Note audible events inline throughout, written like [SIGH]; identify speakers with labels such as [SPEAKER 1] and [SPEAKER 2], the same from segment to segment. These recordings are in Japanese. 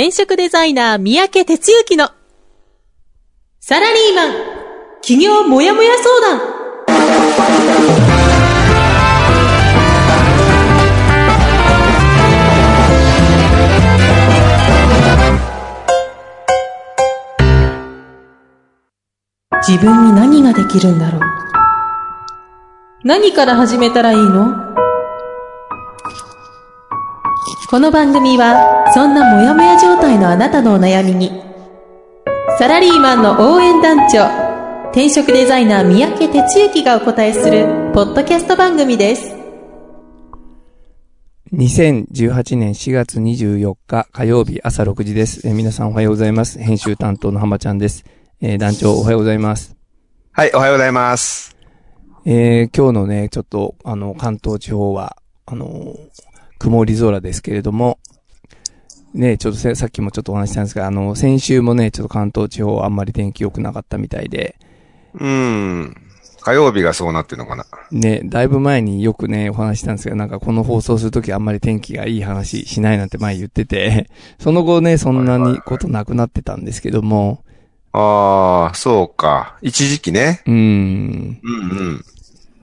[SPEAKER 1] 転職デザイナー三宅哲之のサラリーマン企業もやもや相談。自分に何ができるんだろう？何から始めたらいいの？この番組はそんなモヤモヤ状態のあなたのお悩みにサラリーマンの応援団長転職デザイナー三宅哲之がお答えするポッドキャスト番組です
[SPEAKER 2] 2018年4月24日火曜日朝6時です。えー皆さんおはようございます。編集担当の浜ちゃんです。えー団長おはようございます。
[SPEAKER 3] はい、おはようございます。
[SPEAKER 2] えー今日のね、ちょっと、あの、関東地方は、あのー曇り空ですけれども、ね、ちょっとせさっきもちょっとお話ししたんですが、あの、先週もね、ちょっと関東地方あんまり天気良くなかったみたいで、
[SPEAKER 3] うーん。火曜日がそうなってるのかな。
[SPEAKER 2] ね、だいぶ前によくね、お話ししたんですが、なんかこの放送するときあんまり天気がいい話しないなんて前言ってて、[LAUGHS] その後ね、そんなにことなくなってたんですけども、
[SPEAKER 3] ああ、そうか。一時期ね。
[SPEAKER 2] うーん、
[SPEAKER 3] うんうん。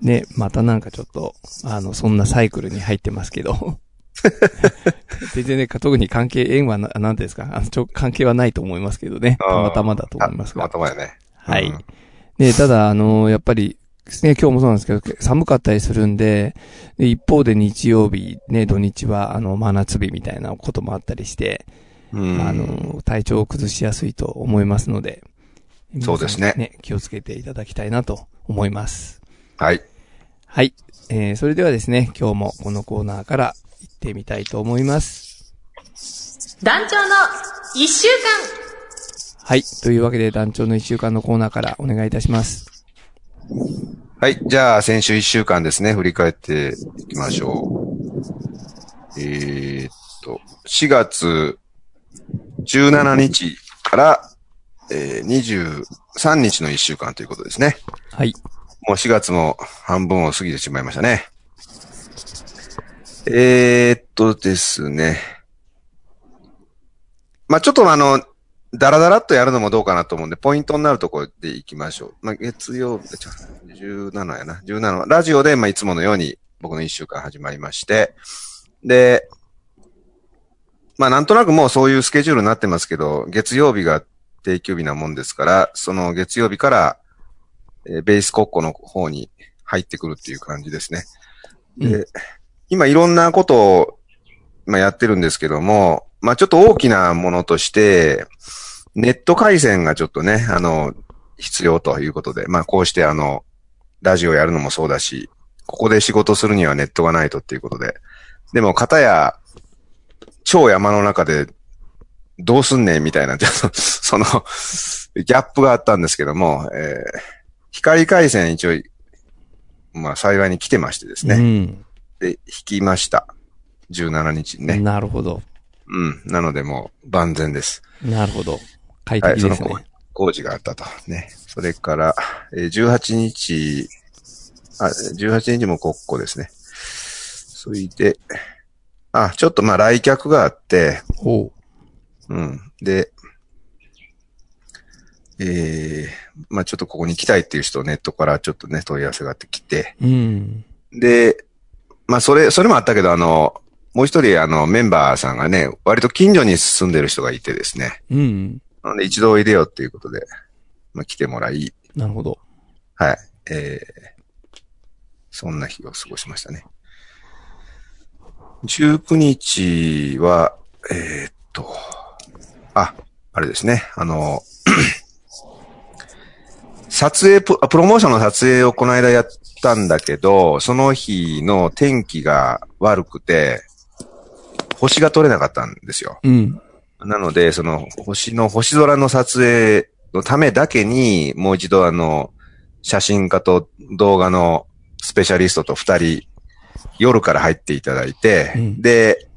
[SPEAKER 2] ね、またなんかちょっと、あの、そんなサイクルに入ってますけど。[LAUGHS] 全然ね、特に関係、縁はな、なんですか、あの、ちょ、関係はないと思いますけどね。たまたまだと思いますが
[SPEAKER 3] たま。たまやね。
[SPEAKER 2] はい
[SPEAKER 3] うん。
[SPEAKER 2] ね、ただ、あの、やっぱり、ね、今日もそうなんですけど、寒かったりするんで、で一方で日曜日、ね、土日は、あの、真夏日みたいなこともあったりして、
[SPEAKER 3] うん。
[SPEAKER 2] あの、体調を崩しやすいと思いますので、
[SPEAKER 3] そうですね、
[SPEAKER 2] 気をつけていただきたいなと思います。
[SPEAKER 3] はい。
[SPEAKER 2] はい。えー、それではですね、今日もこのコーナーから行ってみたいと思います。
[SPEAKER 1] 団長の一週
[SPEAKER 2] はい。というわけで団長の一週間のコーナーからお願いいたします。
[SPEAKER 3] はい。じゃあ、先週一週間ですね、振り返っていきましょう。えーっと、4月17日から、えー、23日の一週間ということですね。
[SPEAKER 2] はい。
[SPEAKER 3] もう4月も半分を過ぎてしまいましたね。えー、っとですね。まあ、ちょっとあの、ダラダラっとやるのもどうかなと思うんで、ポイントになるところで行きましょう。まあ、月曜日、ちょ17やな。17ラジオで、まあ、いつものように僕の一週間始まりまして、で、まあ、なんとなくもうそういうスケジュールになってますけど、月曜日が定休日なもんですから、その月曜日から、えーベース国庫の方に入ってくるっていう感じですね。で、
[SPEAKER 2] う
[SPEAKER 3] 今いろんなことを、まあ、やってるんですけども、まあ、ちょっと大きなものとして、ネット回線がちょっとね、あの、必要ということで、まあ、こうしてあの、ラジオやるのもそうだし、ここで仕事するにはネットがないとっていうことで、でも、片や、超山の中で、どうすんねんみたいな、ちょっと、その、ギャップがあったんですけども、えー光回線一応、まあ幸いに来てましてですね。
[SPEAKER 2] うん。
[SPEAKER 3] で、引きました。17日にね。
[SPEAKER 2] なるほど。
[SPEAKER 3] うん。なのでもう万全です。
[SPEAKER 2] なるほど。快
[SPEAKER 3] はい、
[SPEAKER 2] 適ですね。
[SPEAKER 3] その工工事があったと。ね。それから、えー18日、あ、18日も国庫ですね。それで、あ、ちょっとまあ来客があって、
[SPEAKER 2] ほ
[SPEAKER 3] うん。で、えー、まあちょっとここに来たいっていう人ネットからちょっとね、問い合わせがあってきて、
[SPEAKER 2] う。うん。
[SPEAKER 3] で、まあそれ、それもあったけど、あの、もう一人あのメンバーさんがね、割と近所に住んでる人がいてですね、
[SPEAKER 2] うん。
[SPEAKER 3] なので一度おいでよっていうことで、まあ来てもらい、
[SPEAKER 2] なるほど。
[SPEAKER 3] はい、えー、そんな日を過ごしましたね。19日は、えーっと、あ、あれですね、あの、[CLEARS THROAT] 撮影プ、あプロモーションの撮影をこの間やったんだけど、その日の天気が悪くて、星が撮れなかったんですよ。
[SPEAKER 2] うん。
[SPEAKER 3] なので、その星の星空の撮影のためだけに、もう一度あの、写真家と動画のスペシャリストと二人、夜から入っていただいて、
[SPEAKER 2] うん
[SPEAKER 3] で、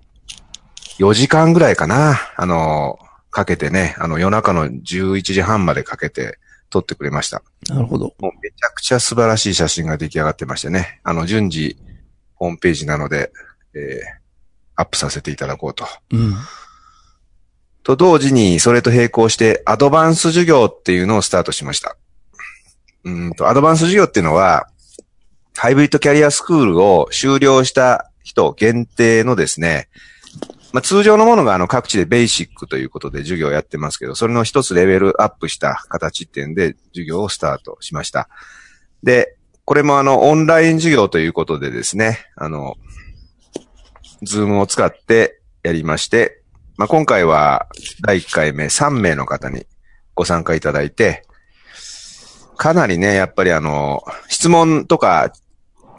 [SPEAKER 3] 4時間ぐらいかな、あの、かけてね、あの夜中の11時半までかけて撮ってくれました。
[SPEAKER 2] なるほど。
[SPEAKER 3] もうめちゃくちゃ素晴らしい写真が出来上がってましてね。あの、順次、ホームページなので、えーアップさせていただこうと。
[SPEAKER 2] うん。
[SPEAKER 3] と同時にそれと並行してアドバンス授業っていうのをスタートしました。うんと、アドバンス授業っていうのは、ハイブリッドキャリアスクールを修了した人限定のですね、まあ、通常のものがあの各地でベーシックということで授業をやってますけど、それの一つレベルアップした形っていうんで授業をスタートしました。で、これもあのオンライン授業ということでですね、あの、ズームを使ってやりまして、まあ、今回は第1回目3名の方にご参加いただいて、かなりね、やっぱりあの、質問とか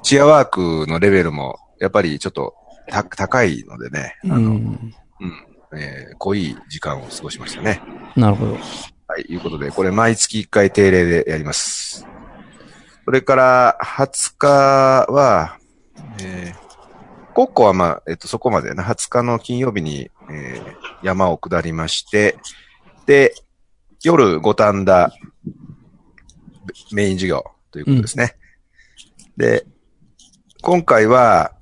[SPEAKER 3] チアワークのレベルもやっぱりちょっとた高いのでね、あの、
[SPEAKER 2] うん。
[SPEAKER 3] うん、えー濃い時間を過ごしましたね。
[SPEAKER 2] なるほど。
[SPEAKER 3] はい、いうことで、これ毎月1回定例でやります。それから、20日は、えー、国庫はまあ、えっと、そこまでな、20日の金曜日に、えー山を下りまして、で、夜五反田メイン授業ということですね。で、今回は、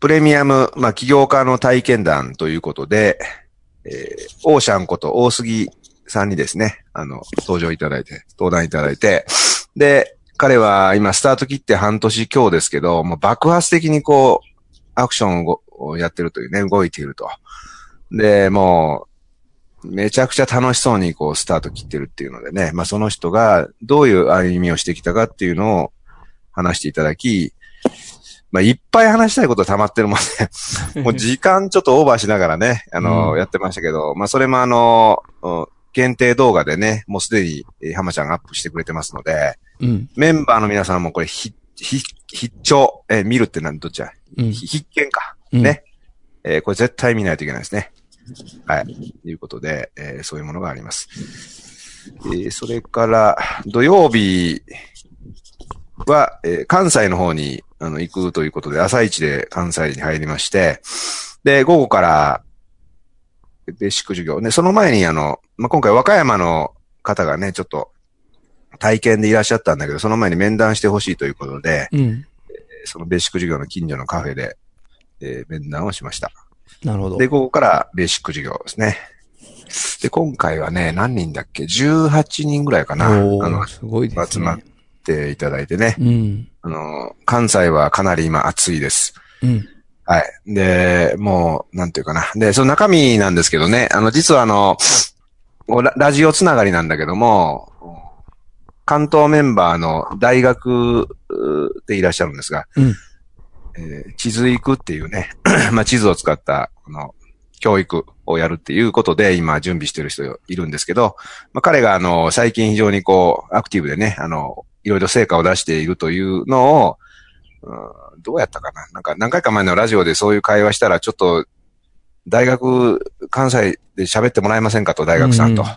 [SPEAKER 3] プレミアム、まあ、起業家の体験談ということで、えーオーシャンこと大杉さんにですね、あの、登場いただいて、登壇いただいて、で、彼は今スタート切って半年今日ですけど、もう爆発的にこう、アクションをやってるというね、動いていると。で、もう、めちゃくちゃ楽しそうにこう、スタート切ってるっていうのでね、まあその人がどういう歩みをしてきたかっていうのを話していただき、まあいっぱい話したいこと溜まってるもんね。[LAUGHS] もう時間ちょっとオーバーしながらね、あの、
[SPEAKER 2] うん
[SPEAKER 3] やってましたけど、まあそれもあの、うん限定動画でね、もうすでに、えー浜ちゃんがアップしてくれてますので、
[SPEAKER 2] うん。
[SPEAKER 3] メンバーの皆さんもこれ、ひ、ひ、必聴、えー見るって何どっちや、
[SPEAKER 2] うん。
[SPEAKER 3] ひ必見か。
[SPEAKER 2] うん
[SPEAKER 3] ね。えーこれ絶対見ないといけないですね。はい。ということで、えーそういうものがあります。えーそれから、土曜日は、えー関西の方にあの行くということで、朝一で関西に入りまして、で、午後から、ベーシック授業。ね、その前にあの、まあ、今回和歌山の方がね、ちょっと体験でいらっしゃったんだけど、その前に面談してほしいということで、
[SPEAKER 2] うん。
[SPEAKER 3] そのベーシック授業の近所のカフェで、えー面談をしました。
[SPEAKER 2] なるほど。
[SPEAKER 3] で、ここからベーシック授業ですね。で、今回はね、何人だっけ ?18 人ぐらいかな。あ
[SPEAKER 2] お
[SPEAKER 3] の
[SPEAKER 2] ー、、すごいです
[SPEAKER 3] 集まっ
[SPEAKER 2] ね。
[SPEAKER 3] ていただいてね。
[SPEAKER 2] うん。
[SPEAKER 3] あの、関西はかなり今暑いです。
[SPEAKER 2] うん。
[SPEAKER 3] はい。で、もう、なんていうかな。で、その中身なんですけどね、あの、実はあの、ララジオつながりなんだけども、関東メンバーの大学うでいらっしゃるんですが、
[SPEAKER 2] うん
[SPEAKER 3] えー地図育っていうね、[CLEARS THROAT] まあ、地図を使った、あの、教育をやるっていうことで今準備してる人いるんですけど、まあ、彼があの、最近非常にこう、アクティブでね、あの、いろいろ成果を出しているというのを、うんどうやったかな？なんか何回か前のラジオでそういう会話したら、ちょっと、大学、関西で喋ってもらえませんかと、大学さんと。
[SPEAKER 2] うん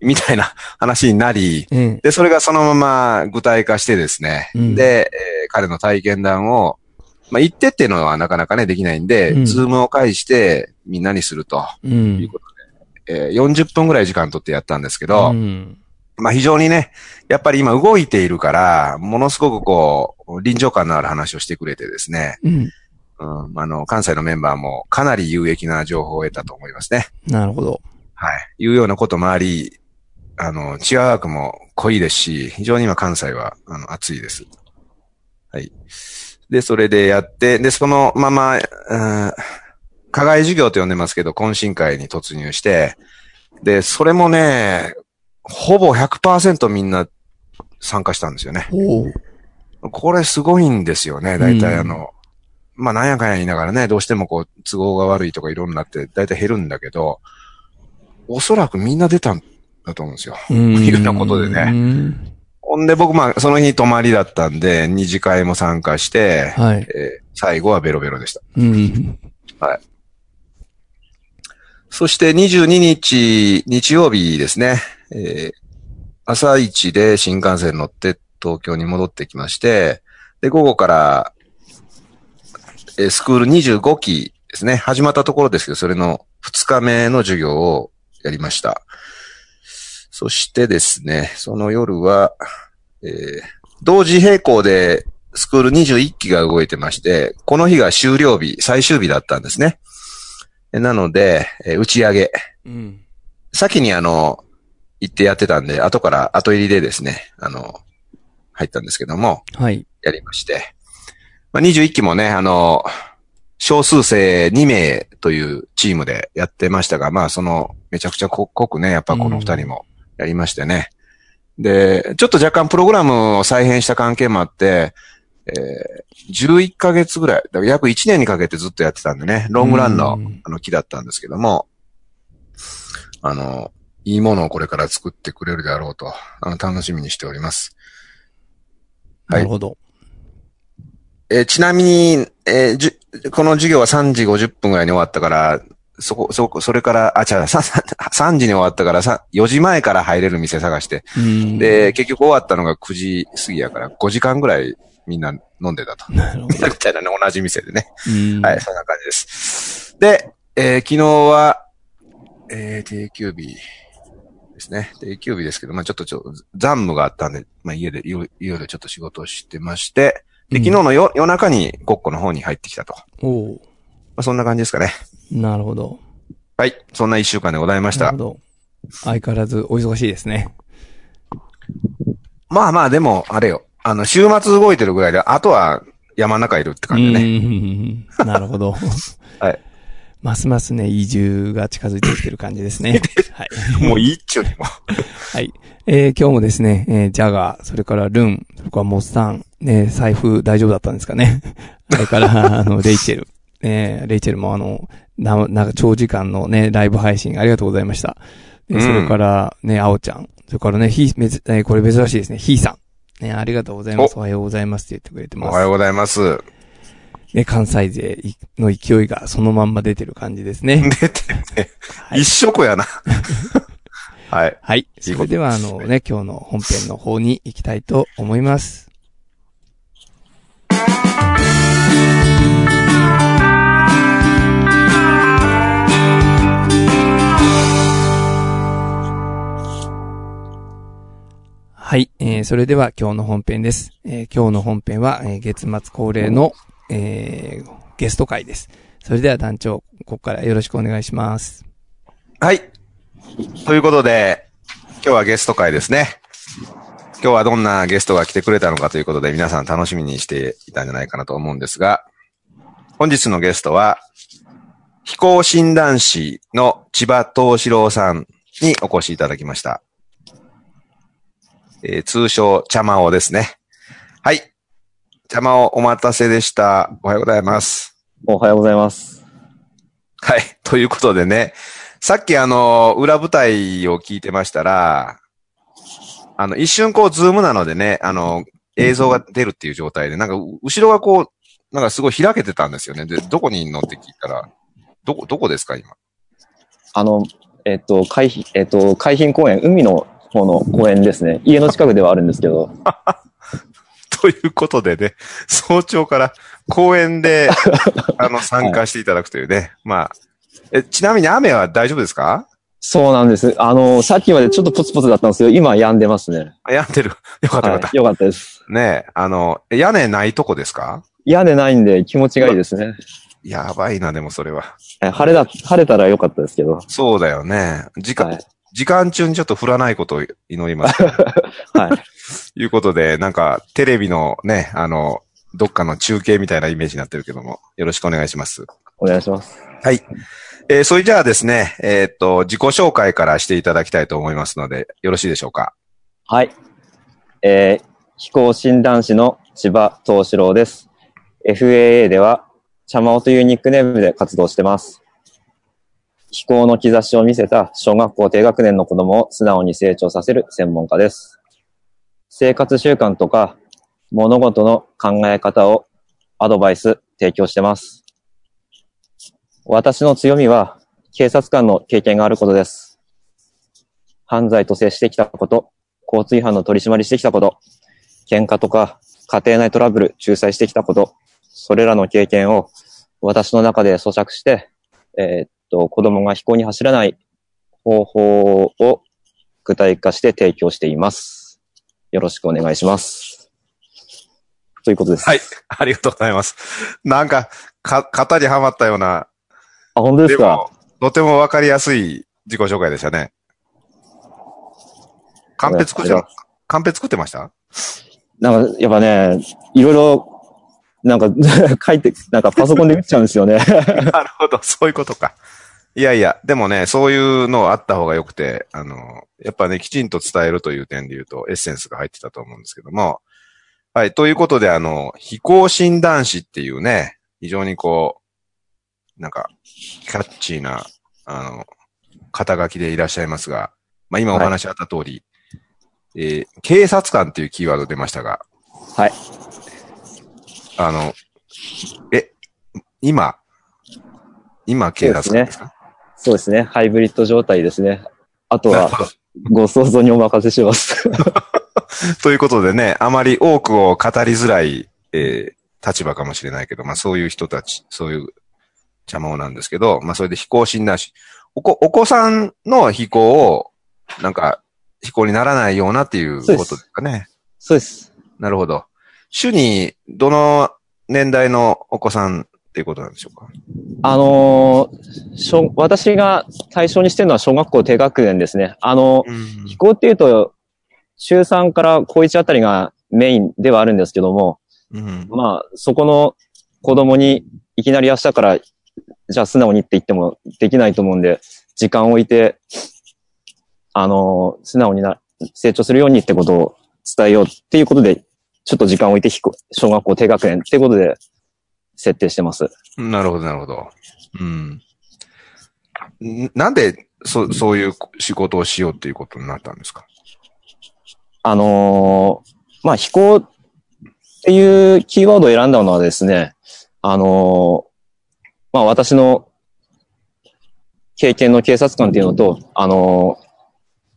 [SPEAKER 3] みたいな [LAUGHS] 話になり、
[SPEAKER 2] ええ。
[SPEAKER 3] で、それがそのまま具体化してですね、
[SPEAKER 2] うん
[SPEAKER 3] で、えー彼の体験談を、まあ、言ってっていうのはなかなかね、できないんで、
[SPEAKER 2] うん
[SPEAKER 3] ズームを介してみんなにすると
[SPEAKER 2] う。
[SPEAKER 3] いうんことで、えー40分ぐらい時間取ってやったんですけど、
[SPEAKER 2] うん。
[SPEAKER 3] まあ非常にね、やっぱり今動いているから、ものすごくこう、臨場感のある話をしてくれてですね、
[SPEAKER 2] うん。
[SPEAKER 3] うん、あの、関西のメンバーもかなり有益な情報を得たと思いますね。
[SPEAKER 2] なるほど。
[SPEAKER 3] はい。いうようなこともあり、あの、チアワークも濃いですし、非常に今関西は、あの、暑いです。はい。で、それでやって、で、そのまま、うん、課外授業と呼んでますけど、懇親会に突入して、で、それもね、ほぼ100%みんな参加したんですよね。これすごいんですよね。大体
[SPEAKER 2] うん
[SPEAKER 3] あの、まあなんやかんや言いながらね、どうしてもこう、都合が悪いとかいろんなって、大体減るんだけど、おそらくみんな出たんだと思うんですよ。
[SPEAKER 2] うん。
[SPEAKER 3] いうようなことでね
[SPEAKER 2] うん。
[SPEAKER 3] ほんで僕まあその日泊まりだったんで、二次会も参加して、
[SPEAKER 2] はい。
[SPEAKER 3] えー最後はベロベロでした。
[SPEAKER 2] うん。
[SPEAKER 3] そして22日、日曜日ですね、えー朝一で新幹線乗って東京に戻ってきまして、で、午後から、えースクール25期ですね、始まったところですけど、それの2日目の授業をやりました。そしてですね、その夜は、えー同時並行でスクール21期が動いてまして、この日が終了日、最終日だったんですね。えなので、えー打ち上げ
[SPEAKER 2] うん。
[SPEAKER 3] 先にあの、行ってやってたんで、後から後入りでですね、あの、入ったんですけども、
[SPEAKER 2] はい。
[SPEAKER 3] やりまして。まあ、21期もね、あの、少数生2名というチームでやってましたが、まあその、めちゃくちゃ濃濃くね、やっぱこの二人もやりましてね。で、ちょっと若干プログラムを再編した関係もあって、えー、11ヶ月ぐらい、だから約1年にかけてずっとやってたんでね、ロングランの
[SPEAKER 2] うん
[SPEAKER 3] あの木だったんですけども、あの、いいものをこれから作ってくれるであろうと、あの、楽しみにしております。は
[SPEAKER 2] ないるほど。
[SPEAKER 3] えーちなみに、えーじゅこの授業は3時50分ぐらいに終わったから、そこ、そこ、それから、あ、違う、3, 3 [LAUGHS] 時に終わったから、さ4時前から入れる店探して。
[SPEAKER 2] うん。
[SPEAKER 3] で、結局終わったのが9時過ぎやから、5時間ぐらいみんな飲んでたと。みたいなね、同じ店でね。
[SPEAKER 2] うん
[SPEAKER 3] はい、そんな感じです。で、えー昨日は、えー定休日ですね。定休日ですけど、まあちょっとちょ残務があったんで、まあ家でいろいろいろちょっと仕事をしてまして、で、昨日の夜夜中に国庫の方に入ってきたと。ま
[SPEAKER 2] おお
[SPEAKER 3] あそんな感じですかね。
[SPEAKER 2] なるほど。
[SPEAKER 3] はい。そんな一週間でございました
[SPEAKER 2] なるほ。ど。相変わらずお忙しいですね。
[SPEAKER 3] まあまあでも、あれよ。あの、週末動いてるぐらいで、あとは山の中いるって感じでね。
[SPEAKER 2] うん。なるほど。[LAUGHS]
[SPEAKER 3] はい。
[SPEAKER 2] ますますね、移住が近づいてきてる感じですね。[LAUGHS] はい。
[SPEAKER 3] もういいっちゅうにも。[LAUGHS]
[SPEAKER 2] はい。えー今日もですね、えージャガー、それからルン、それからモッサン、ね、財布大丈夫だったんですかね。それから、あの、レイチェル。ね、レイチェルもあの、な、なんか長時間のね、ライブ配信ありがとうございました。で
[SPEAKER 3] うん
[SPEAKER 2] それから、ね、あおちゃん。それからね、ひ、めず、えーこれ珍しいですね、ひーさん。ね、ありがとうございます。おはようございますって言ってくれてます。
[SPEAKER 3] おはようございます。
[SPEAKER 2] ね、関西勢の勢いがそのまんま出てる感じですね。
[SPEAKER 3] 出てるね。
[SPEAKER 2] はい
[SPEAKER 3] 一色やな。[LAUGHS] はい。
[SPEAKER 2] はい。それでは、あのね、今日の本編の方に行きたいと思います。はい、えー、それでは今日の本編です。えー、今日の本編は、えー、月末恒例の、えー、ゲスト会です。それでは団長、ここからよろしくお願いします。
[SPEAKER 3] はい。ということで、今日はゲスト会ですね。今日はどんなゲストが来てくれたのかということで皆さん楽しみにしていたんじゃないかなと思うんですが、本日のゲストは、飛行診断士の千葉東志郎さんにお越しいただきました。えー通称、茶魔王ですね。はい。茶魔王お待たせでした。おはようございます。
[SPEAKER 4] おはようございます。
[SPEAKER 3] はい。ということでね、さっきあの、裏舞台を聞いてましたら、あの、一瞬こう、ズームなのでね、あの、映像が出るっていう状態で、なんか、う後ろがこう、なんかすごい開けてたんですよね。で、どこにいんのって聞いたら、どこ、どこですか、今？
[SPEAKER 4] あの、えっと、海浜、えっと、海浜公園、海の方の公園ですね。家の近くではあるんですけど、[LAUGHS]
[SPEAKER 3] ということでね、早朝から公園で、[LAUGHS] あの、参加していただくというね。まあ、え、ちなみに雨は大丈夫ですか？
[SPEAKER 4] そうなんです。あの、さっきまでちょっとポツポツだったんですけど、今止んでますね。
[SPEAKER 3] あやんでる。[LAUGHS] よかったよかった。
[SPEAKER 4] はい、よかったです。
[SPEAKER 3] ねえ、あの、屋根ないとこですか？
[SPEAKER 4] 屋根ないんで気持ちがいいですね。
[SPEAKER 3] やばいな、でもそれは。
[SPEAKER 4] はい晴れだ、晴れたらよかったですけど。
[SPEAKER 3] そうだよね。時間、
[SPEAKER 4] はい。
[SPEAKER 3] 時間中にちょっと降らないことを祈ります。[LAUGHS]
[SPEAKER 4] はい。
[SPEAKER 3] いうことで、なんか、テレビのね、あの、どっかの中継みたいなイメージになってるけども、よろしくお願いします。
[SPEAKER 4] お願いします。
[SPEAKER 3] はい。えーそれじゃあですね、えーっと、自己紹介からしていただきたいと思いますので、よろしいでしょうか？
[SPEAKER 4] はい。えー、飛行診断士の千葉東志郎です。FAA では、茶魔王というニックネームで活動してます。飛行の兆しを見せた小学校低学年の子供を素直に成長させる専門家です。生活習慣とか物事の考え方をアドバイス提供してます。私の強みは警察官の経験があることです。犯罪と接してきたこと、交通違反の取り締まりしてきたこと、喧嘩とか家庭内トラブル仲裁してきたこと、それらの経験を私の中で咀嚼して、えーと、子供が飛行に走らない方法を具体化して提供しています。よろしくお願いします。ということです。
[SPEAKER 3] はい。ありがとうございます。なんか、か、型にはまったような、
[SPEAKER 4] あ、本当で
[SPEAKER 3] です
[SPEAKER 4] か？
[SPEAKER 3] も、とてもわかりやすい自己紹介でしたね。カンペ作ってカンペ作ってました？
[SPEAKER 4] なんか、やっぱね、いろいろ、なんか、[LAUGHS] 書いて、なんかパソコンで見ちゃうんですよね。[LAUGHS]
[SPEAKER 3] なるほど、そういうことか。いやいや、でもね、そういうのあった方が良くて、あの、やっぱね、きちんと伝えるという点で言うと、エッセンスが入ってたと思うんですけども。はい、ということで、あの、飛行診断士っていうね、非常にこう、なんか、キャッチーな、あの、肩書きでいらっしゃいますが、まあ今お話あった通り、えー警察官っていうキーワード出ましたが、
[SPEAKER 4] はい。
[SPEAKER 3] あの、え、今、今警察官ですか？
[SPEAKER 4] そうですね。ハイブリッド状態ですね。あとは [LAUGHS] ご想像にお任せします。[LAUGHS]
[SPEAKER 3] ということでね、あまり多くを語りづらい、えー立場かもしれないけど、まあそういう人たち、そういう邪魔なんですけど、まあそれで飛行診断士。お子、お子さんの飛行を、なんか、飛行にならないようなっていうことですかね。
[SPEAKER 4] そうです。
[SPEAKER 3] なるほど。主に、どの年代のお子さんっていうことなんでしょうか？
[SPEAKER 4] あのー小私が対象にしてるのは小学校低学年ですね。あの、
[SPEAKER 3] うん
[SPEAKER 4] 飛行っていうと、中3から高1あたりがメインではあるんですけども、
[SPEAKER 3] うん。
[SPEAKER 4] まあ、そこの子供にいきなり明日から、じゃあ素直にって言ってもできないと思うんで、時間を置いて、あの、素直にな、成長するようにってことを伝えようっていうことで、ちょっと時間を置いて飛行小学校低学年ってことで設定してます。
[SPEAKER 3] なるほど、なるほど。うん。んなんで、そ、そういう仕事をしようっていうことになったんですか？
[SPEAKER 4] あのーまあ、飛行っていうキーワードを選んだのはですね、あのーまあ、私の経験の警察官っていうのと、あのー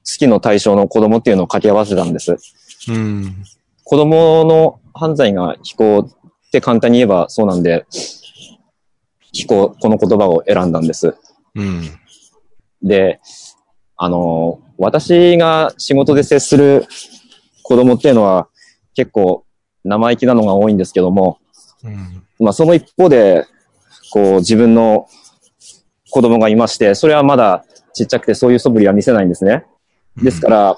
[SPEAKER 4] 好きの対象の子供っていうのを掛け合わせたんです。
[SPEAKER 3] うん。
[SPEAKER 4] 子供の犯罪が飛行って簡単に言えばそうなんで、飛行、この言葉を選んだんです。
[SPEAKER 3] うん。
[SPEAKER 4] で、あの、私が仕事で接する子供っていうのは結構生意気なのが多いんですけども、
[SPEAKER 3] うん。
[SPEAKER 4] まあその一方で、こう自分の子供がいまして、それはまだちっちゃくてそういう素振りは見せないんですね。ですから、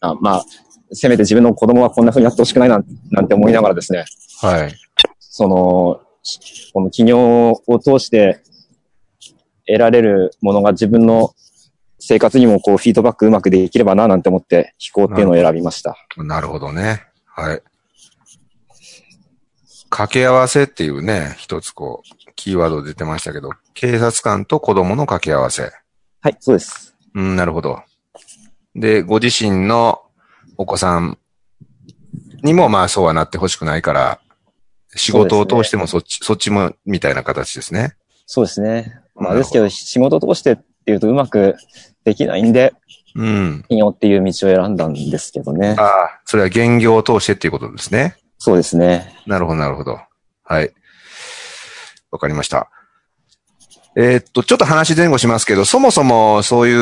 [SPEAKER 4] あまあ、せめて自分の子供はこんな風になってほしくないなんなんて思いながらですね、
[SPEAKER 3] はい。
[SPEAKER 4] その、この企業を通して得られるものが自分の生活にもこうフィードバックうまくできればななんて思って飛行っていうのを選びました。
[SPEAKER 3] なるほどね。はい。掛け合わせっていうね、一つこう、キーワード出てましたけど、警察官と子供の掛け合わせ。
[SPEAKER 4] はい、そうです。
[SPEAKER 3] うん、なるほど。で、ご自身のお子さんにもまあそうはなってほしくないから、仕事を通してもそっち、そっちもみたいな形ですね。
[SPEAKER 4] そうですね。まあですけど仕事を通してっていうとうまくできないんで、
[SPEAKER 3] うん。
[SPEAKER 4] 企業っていう道を選んだんですけどね
[SPEAKER 3] あ。あ、それは現業を通してっていうことですね。
[SPEAKER 4] そうですね。
[SPEAKER 3] なるほど、なるほど。はい。わかりました。えーっと、ちょっと話前後しますけど、そもそもそうい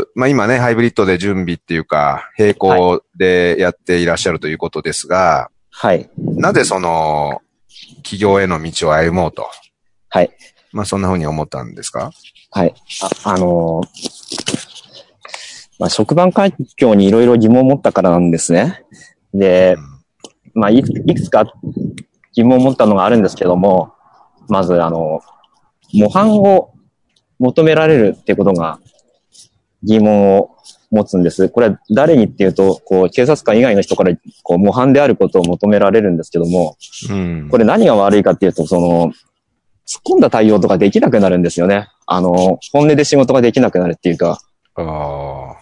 [SPEAKER 3] う、まあ今ね、ハイブリッドで準備っていうか、並行でやっていらっしゃるということですが、
[SPEAKER 4] はい。
[SPEAKER 3] なぜその、企業への道を歩もうと？
[SPEAKER 4] はい。
[SPEAKER 3] まあそんな風に思ったんですか？
[SPEAKER 4] はい。あ、あのーまあ、職場環境にいろいろ疑問を持ったからなんですね。で、まあ、いくいくつか疑問を持ったのがあるんですけども、まず、あの、模範を求められるってことが疑問を持つんです。これは誰にっていうと、こう、警察官以外の人から、こう、模範であることを求められるんですけども、
[SPEAKER 3] うん。
[SPEAKER 4] これ何が悪いかっていうと、その、突っ込んだ対応とかできなくなるんですよね。あの、本音で仕事ができなくなるっていうか、
[SPEAKER 3] ああ。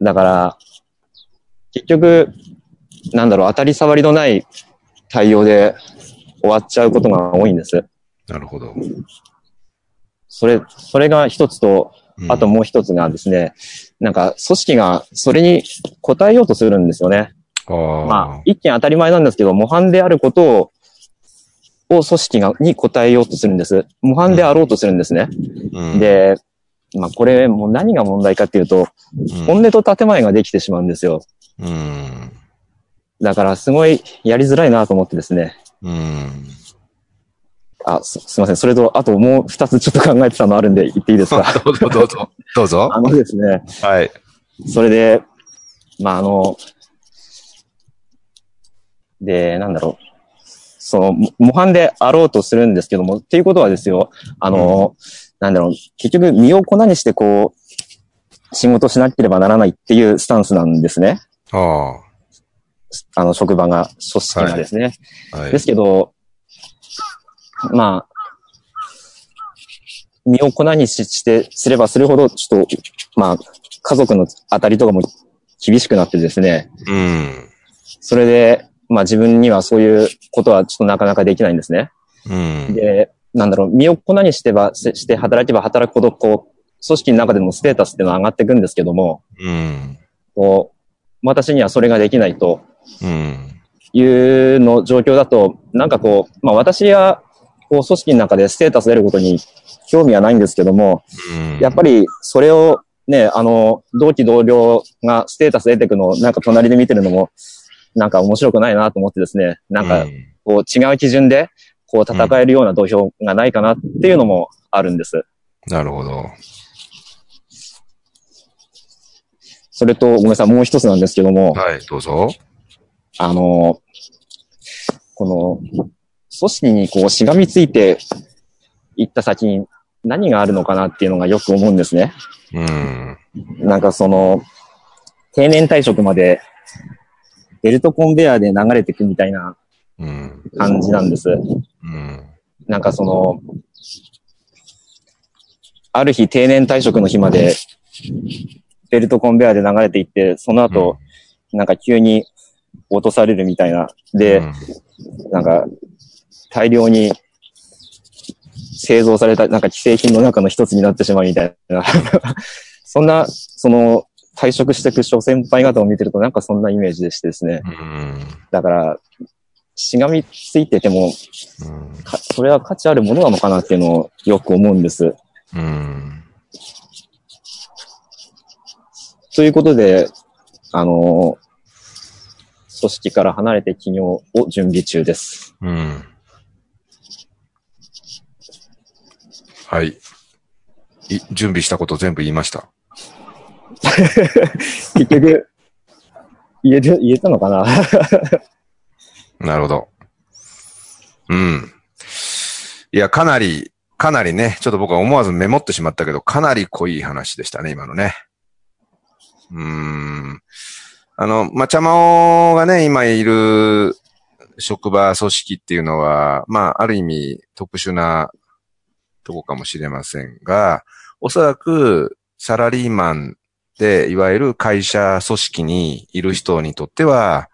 [SPEAKER 4] だから、結局、なんだろう、当たり障りのない対応で終わっちゃうことが多いんです。
[SPEAKER 3] なるほど。
[SPEAKER 4] それ、それが一つと、
[SPEAKER 3] うん
[SPEAKER 4] あともう一つがですね、なんか組織がそれに応えようとするんですよね。
[SPEAKER 3] ああ。
[SPEAKER 4] まあ、一見当たり前なんですけど、模範であることを、を組織が、に応えようとするんです。模範であろうとするんですね。
[SPEAKER 3] うん、
[SPEAKER 4] で、まあこれもう何が問題かっていうと、
[SPEAKER 3] うん、
[SPEAKER 4] 本音と建前ができてしまうんですよ。
[SPEAKER 3] うん。
[SPEAKER 4] だからすごいやりづらいなと思ってですね。
[SPEAKER 3] うん。
[SPEAKER 4] あ、すすいません。それと、あともう二つちょっと考えてたのあるんで言っていいですか？[LAUGHS]
[SPEAKER 3] どうぞ、どうぞ。どうぞ。[LAUGHS]
[SPEAKER 4] あのですね、
[SPEAKER 3] はい。
[SPEAKER 4] それで、まあ、あの、で、なんだろう。その、も模範であろうとするんですけども、っていうことはですよ、あの、なんだろう、結局身を粉にしてこう、仕事しなければならないっていうスタンスなんですね。
[SPEAKER 3] あ
[SPEAKER 4] あの、職場が、組織がですね。
[SPEAKER 3] あ。はい。
[SPEAKER 4] ですけど、まあ、身を粉にしして、すればするほど、ちょっと、まあ、家族の当たりとかも厳しくなってですね、
[SPEAKER 3] うん。
[SPEAKER 4] それで、まあ自分にはそういうことはちょっとなかなかできないんですね。
[SPEAKER 3] うん。
[SPEAKER 4] で、なんだろう、身を粉にしてば、しして働けば働くほど、こう、組織の中でのステータスっていうのは上がっていくんですけども、
[SPEAKER 3] うん。
[SPEAKER 4] こう、私にはそれができないと
[SPEAKER 3] うん。
[SPEAKER 4] いうの状況だと、なんかこう、まあ私は、こう、組織の中でステータス得ることに興味はないんですけども、
[SPEAKER 3] うん。
[SPEAKER 4] やっぱりそれをね、あの、同期同僚がステータス得ていくのをなんか隣で見てるのも、なんか面白くないなと思ってですね、なんか
[SPEAKER 3] うん
[SPEAKER 4] こう違う基準で、こう戦えるような土俵がないかなっていうのもあるんです。
[SPEAKER 3] なるほど。
[SPEAKER 4] それと、ごめんなさい、もう一つなんですけども、
[SPEAKER 3] はい、どうぞ。
[SPEAKER 4] あの、この、組織にこうしがみついていった先に何があるのかなっていうのがよく思うんですね。
[SPEAKER 3] うん。
[SPEAKER 4] なんかその、定年退職までベルトコンベヤーで流れていくみたいな
[SPEAKER 3] うん。
[SPEAKER 4] 感じなんです。
[SPEAKER 3] うん。
[SPEAKER 4] なんかその、ある日定年退職の日までベルトコンベヤーで流れていって、その後、なんか急に落とされるみたいな。で、
[SPEAKER 3] うん
[SPEAKER 4] なんか大量に製造されたなんか既製品の中の一つになってしまうみたいな。[LAUGHS] そんな、その退職していく諸先輩方を見てるとなんかそんなイメージでしてですね。
[SPEAKER 3] うん。
[SPEAKER 4] だから、しがみついてても、それは価値あるものなのかなっていうのをよく思うんです。
[SPEAKER 3] うん。
[SPEAKER 4] ということで、あの、組織から離れて起業を準備中です。
[SPEAKER 3] うん。はい。い準備したこと全部言いました？[LAUGHS]
[SPEAKER 4] 結局、言える、言えたのかな？[LAUGHS]
[SPEAKER 3] なるほど。うん。いや、かなり、かなりね、ちょっと僕は思わずメモってしまったけど、かなり濃い話でしたね、今のね。うーん。あの、まあ、ちゃまおがね、今いる職場組織っていうのは、まあ、ある意味特殊なとこかもしれませんが、おそらくサラリーマンで、いわゆる会社組織にいる人にとっては、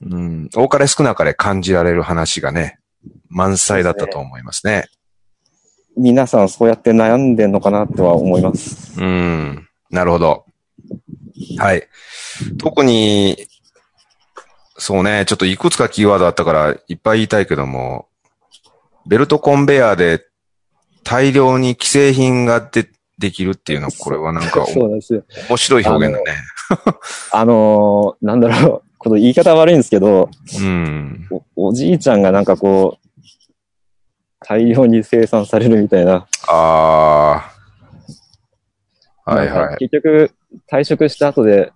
[SPEAKER 3] うん、多かれ少なかれ感じられる話がね、満載だったと思いますね。
[SPEAKER 4] 皆さんそうやって悩んでんのかなとは思います。
[SPEAKER 3] うん、なるほど。はい。特に、そうね、ちょっといくつかキーワードあったからいっぱい言いたいけども、ベルトコンベヤーで大量に既製品がでできるっていうのは、これはなんか [LAUGHS]
[SPEAKER 4] そうなんですよ。
[SPEAKER 3] 面白い表現だね。
[SPEAKER 4] あのーなんだろう、この言い方悪いんですけど、
[SPEAKER 3] うん。
[SPEAKER 4] おおじいちゃんがなんかこう、大量に生産されるみたいな。
[SPEAKER 3] ああ。はいはい。
[SPEAKER 4] 結局、退職した後で、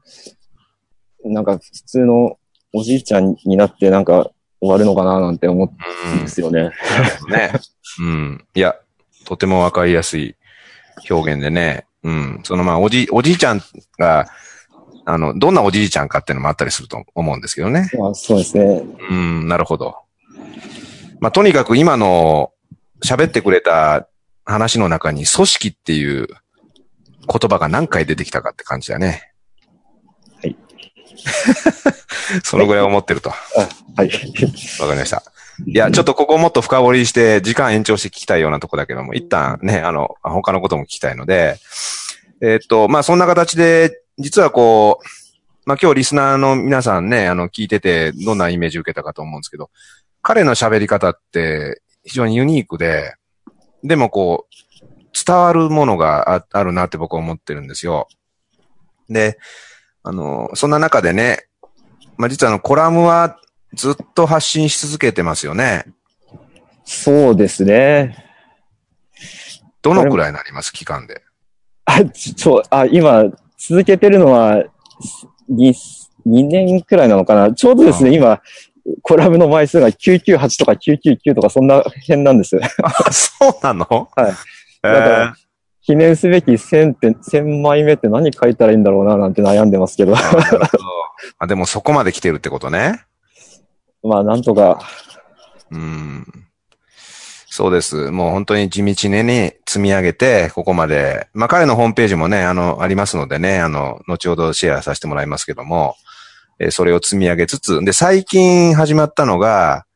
[SPEAKER 4] なんか普通のおじいちゃんになってなんか終わるのかななんて思うんですよね。
[SPEAKER 3] うん。ね。うん。いや、とてもわかりやすい表現でね。うん。そのまあ、おじ、おじいちゃんが、あの、どんなおじいちゃんかっていうのもあったりすると思うんですけどね。
[SPEAKER 4] まあ、そうですね。
[SPEAKER 3] うん、なるほど。まあ、とにかく今の喋ってくれた話の中に組織っていう言葉が何回出てきたかって感じだね。
[SPEAKER 4] はい。[LAUGHS]
[SPEAKER 3] そのぐらい思ってると。わ
[SPEAKER 4] はい。
[SPEAKER 3] かりました。いや、ちょっとここをもっと深掘りして時間延長して聞きたいようなとこだけども、一旦ね、あの、他のことも聞きたいので、えーっと、まあ、そんな形で、実はこう、まあ、今日リスナーの皆さんね、あの、聞いてて、どんなイメージ受けたかと思うんですけど、彼の喋り方って非常にユニークで、でもこう、伝わるものがああるなって僕は思ってるんですよ。で、あの、そんな中でね、まあ、実はあの、コラムはずっと発信し続けてますよね。
[SPEAKER 4] そうですね。
[SPEAKER 3] どのくらいになります？期間で。
[SPEAKER 4] あ、ちょ、あ、今、続けてるのは、2、2年くらいなのかな？ちょうどですね、今、コラムの枚数が998とか999とかそんな辺なんです。
[SPEAKER 3] あ、そうなの？
[SPEAKER 4] はい。
[SPEAKER 3] え
[SPEAKER 4] だから記念すべき1000って、1000枚目って何書いたらいいんだろうななんて悩んでますけど
[SPEAKER 3] あでもそこまで来てるってことね。
[SPEAKER 4] まあ、なんとか、
[SPEAKER 3] うん。そうです。もう本当に地道にね、積み上げて、ここまで。まあ彼のホームページもね、あの、ありますのでね、あの、後ほどシェアさせてもらいますけども、えーそれを積み上げつつ、で、最近始まったのが、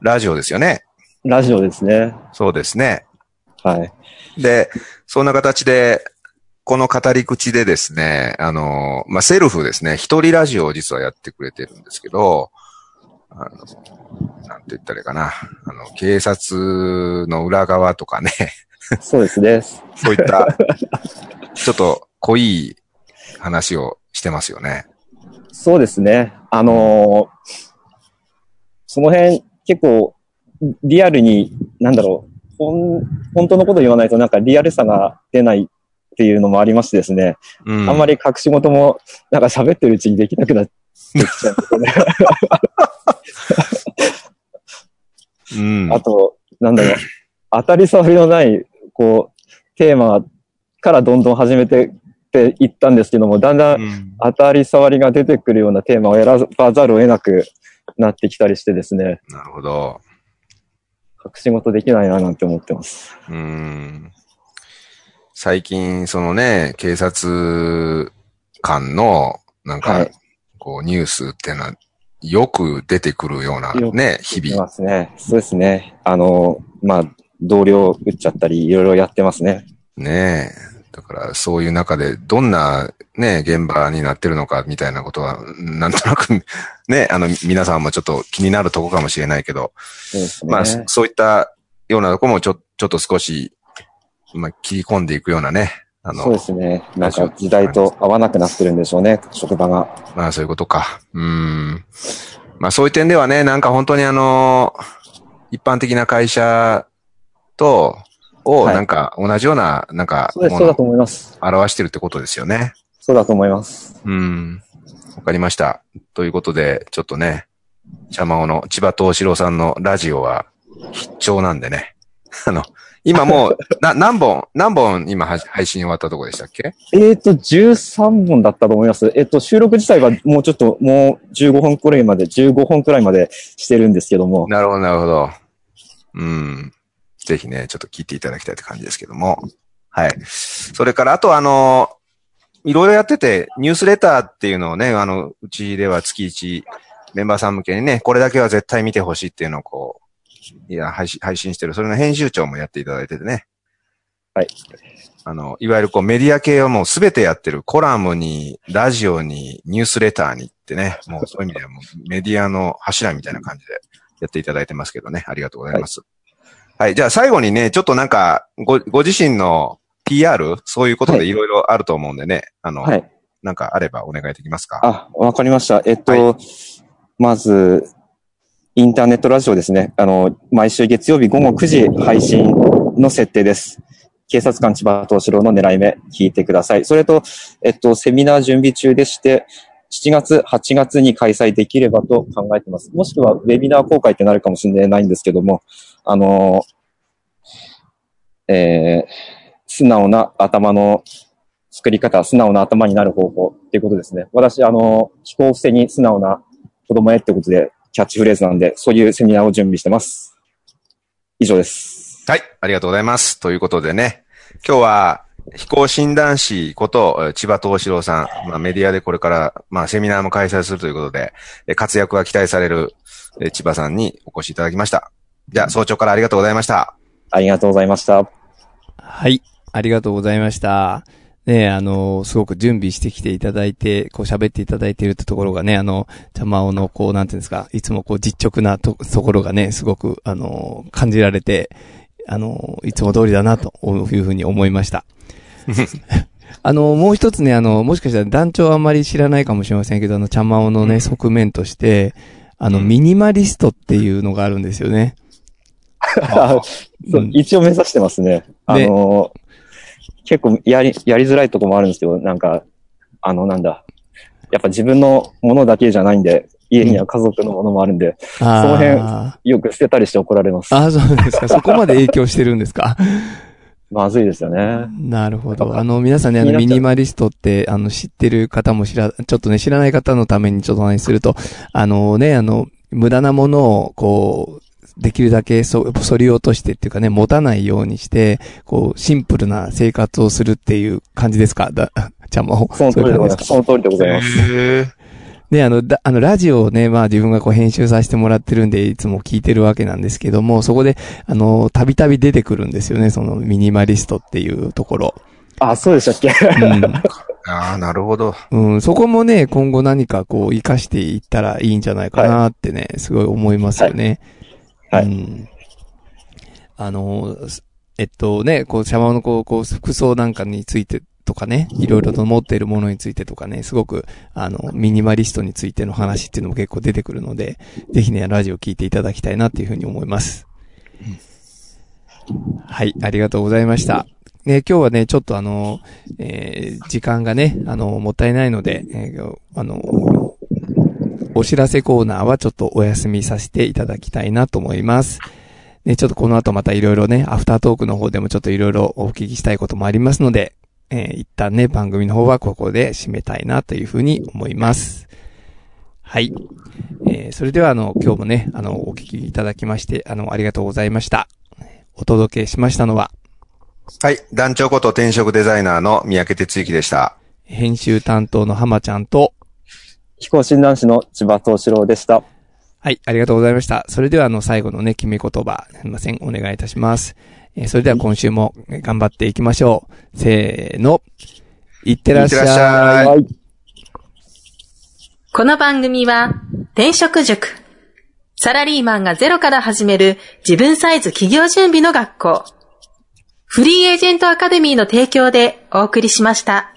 [SPEAKER 3] ラジオですよね。
[SPEAKER 4] ラジオですね。
[SPEAKER 3] そうですね。
[SPEAKER 4] はい。
[SPEAKER 3] で、そんな形で、この語り口でですね、あの、まあ、セルフですね、一人ラジオを実はやってくれてるんですけど、あの、なんて言ったらいいかな、あの、警察の裏側とかね、
[SPEAKER 4] そうですね。
[SPEAKER 3] そういった、ちょっと濃い話をしてますよね。
[SPEAKER 4] そうですね。あのーその辺結構リアルに、なんだろう、ほん本当のこと言わないとなんかリアルさが出ないっていうのもありましてですね、
[SPEAKER 3] うん。
[SPEAKER 4] あんまり隠し事もなんか喋ってるうちにできなくなってきちゃうんですよね。
[SPEAKER 3] うん。
[SPEAKER 4] あと、なんだろう、当たり障りのない、こう、テーマからどんどん始めてっていったんですけども、だんだん当たり障りが出てくるようなテーマを選ばざるを得なくなってきたりしてですね、
[SPEAKER 3] なるほど。
[SPEAKER 4] 隠し事できないななんて思ってます。
[SPEAKER 3] うん。最近、そのね、警察官の、なんか
[SPEAKER 4] はい、
[SPEAKER 3] こう、ニュースっていうのは、よく出てくるようなね、日
[SPEAKER 4] い
[SPEAKER 3] 々。
[SPEAKER 4] ますね。そうですね。あの、まあ、同僚打っちゃったり、いろいろやってますね。
[SPEAKER 3] ねえ。だから、そういう中で、どんなね、現場になってるのか、みたいなことは、なんとなく、[LAUGHS] ね、あの、皆さんもちょっと気になるとこかもしれないけど、
[SPEAKER 4] ね。
[SPEAKER 3] まあ、そそういったようなとこもちょ、ちょっと少し、まあ、切り込んでいくようなね、あの、
[SPEAKER 4] そうですね。なんか時代と合わなくなってるんでしょうね、職場が。
[SPEAKER 3] まあそういうことか。うん。まあそういう点ではね、なんか本当にあの、一般的な会社と、を
[SPEAKER 4] はい
[SPEAKER 3] なんか同じような、なんか、
[SPEAKER 4] そうです、
[SPEAKER 3] もの
[SPEAKER 4] そうだと思います。
[SPEAKER 3] を表してるってことですよね。
[SPEAKER 4] そうだと思います。
[SPEAKER 3] うん。わかりました。ということで、ちょっとね、茶間尾の千葉東四郎さんのラジオは必聴なんでね。[LAUGHS] あの、今もう、な、[LAUGHS] 何本、何本今は配信終わったとこでしたっけ？
[SPEAKER 4] えっ、と、13本だったと思います。えっ、と、収録自体はもうちょっと、もう15本くらいまで、15本くらいまでしてるんですけども。
[SPEAKER 3] なるほど、なるほど。うん。ぜひね、ちょっと聞いていただきたいって感じですけども。はい。それから、あとあの、いろいろやってて、ニュースレターっていうのをね、あの、うちでは月1メンバーさん向けにね、これだけは絶対見てほしいっていうのをこう、いや、配信、配信してる。それの編集長もやっていただいててね。
[SPEAKER 4] はい。
[SPEAKER 3] あの、いわゆるこうメディア系をもうすべてやってる。コラムに、ラジオに、ニュースレターにってね、もうそういう意味ではもう [LAUGHS] メディアの柱みたいな感じでやっていただいてますけどね。ありがとうございます。はい。じゃあ最後にね、ちょっとなんか、ご、ご自身の PR? そういうことでいろいろあると思うんでね。あの、
[SPEAKER 4] はい。
[SPEAKER 3] なんかあればお願いできますか？
[SPEAKER 4] あ、わかりました。えっと、
[SPEAKER 3] は
[SPEAKER 4] まず、インターネットラジオですね。あの、毎週月曜日午後9時配信の設定です。警察官千葉東四郎の狙い目、聞いてください。それと、えっと、セミナー準備中でして、7月、8月に開催できればと考えてます。もしくは、ウェビナー公開ってなるかもしれないんですけども、あの、えー、素直な頭の作り方、素直な頭になる方法っていうことですね。私、あの、飛行伏せに素直な子供へってことで、キャッチフレーズなんで、そういうセミナーを準備してます。以上です。
[SPEAKER 3] はい。ありがとうございます。ということでね、今日は、飛行診断士こと、えー千葉東四郎さん、まあ、メディアでこれから、まあ、セミナーも開催するということで、えー活躍が期待される、えー千葉さんにお越しいただきました。じゃあ、早朝からありがとうございました。
[SPEAKER 4] ありがとうございました。
[SPEAKER 2] はい。ありがとうございました。ねあの、すごく準備してきていただいて、こう喋っていただいているってところがね、あの、ちゃまおの、こう、なんていうんですか、いつもこう実直なと、ところがね、すごく、あの、感じられて、あの、いつも通りだな、というふうに思いました。[LAUGHS] あの、もう一つね、あの、もしかしたら団長はあんまり知らないかもしれませんけど、あの、ちゃまおのね、側面として、あの、
[SPEAKER 3] うん
[SPEAKER 2] ミニマリストっていうのがあるんですよね。[LAUGHS]
[SPEAKER 4] 一応目指してますね。あの、結構やり、やりづらいとこもあるんですけど、なんか、あの、なんだ。やっぱ自分のものだけじゃないんで、家には家族のものもあるんで、
[SPEAKER 2] あー
[SPEAKER 4] その辺よく捨てたりして怒られます。
[SPEAKER 2] あー、そうですか。そこまで影響してるんですか？[LAUGHS]
[SPEAKER 4] まずいですよね。
[SPEAKER 2] なるほど。あの、皆さんね、あの、ミニマリストって、あの、知ってる方も知ら、ちょっとね、知らない方のためにちょっとお話しすると、あのね、あの、無駄なものを、こう、できるだけそ、そり落としてっていうかね、持たないようにして、こう、シンプルな生活をするっていう感じですか？だ、ちゃんも。
[SPEAKER 4] その通りでございます。その通りでございます。
[SPEAKER 3] へー
[SPEAKER 2] ね、あの、だ、あの、ラジオをね、まあ自分がこう編集させてもらってるんで、いつも聞いてるわけなんですけども、そこで、あの、たびたび出てくるんですよね、そのミニマリストっていうところ。
[SPEAKER 4] あ、そうでしたっけ？[LAUGHS]
[SPEAKER 3] ああ、なるほど。
[SPEAKER 2] うん。うん、そこもね、今後何かこう、活かしていったらいいんじゃないかなってね、すごい思いますよね。
[SPEAKER 4] はいはい
[SPEAKER 2] うん。あの、えっとね、こう、シャマのこう、こう、服装なんかについてとかね、いろいろと持っているものについてとかね、すごく、あの、ミニマリストについての話っていうのも結構出てくるので、ぜひね、ラジオ聞いていただきたいなっていうふうに思います。はい、ありがとうございました。ね、今日はね、ちょっとあの、えー時間がね、あの、もったいないので、えーあの、お知らせコーナーはちょっとお休みさせていただきたいなと思います。ね、ちょっとこの後またいろいろね、アフタートークの方でもちょっといろいろお聞きしたいこともありますので、えー一旦ね、番組の方はここで締めたいなというふうに思います。はい。えーそれではあの、今日もね、あの、お聞きいただきまして、あの、ありがとうございました。お届けしましたのは、
[SPEAKER 3] はい。団長こと転職デザイナーの三宅哲之でした。
[SPEAKER 2] 編集担当の浜ちゃんと、
[SPEAKER 4] 飛行診断士の千葉東志郎でした。
[SPEAKER 2] はい、ありがとうございました。それでは、あの、最後のね、決め言葉、すみません、お願いいたします。えーそれでは今週もえー頑張っていきましょう。せーの。いってらっしゃい。
[SPEAKER 3] いってらっしゃい
[SPEAKER 4] はい。
[SPEAKER 1] この番組は、転職塾。サラリーマンがゼロから始める自分サイズ企業準備の学校。フリーエージェントアカデミーの提供でお送りしました。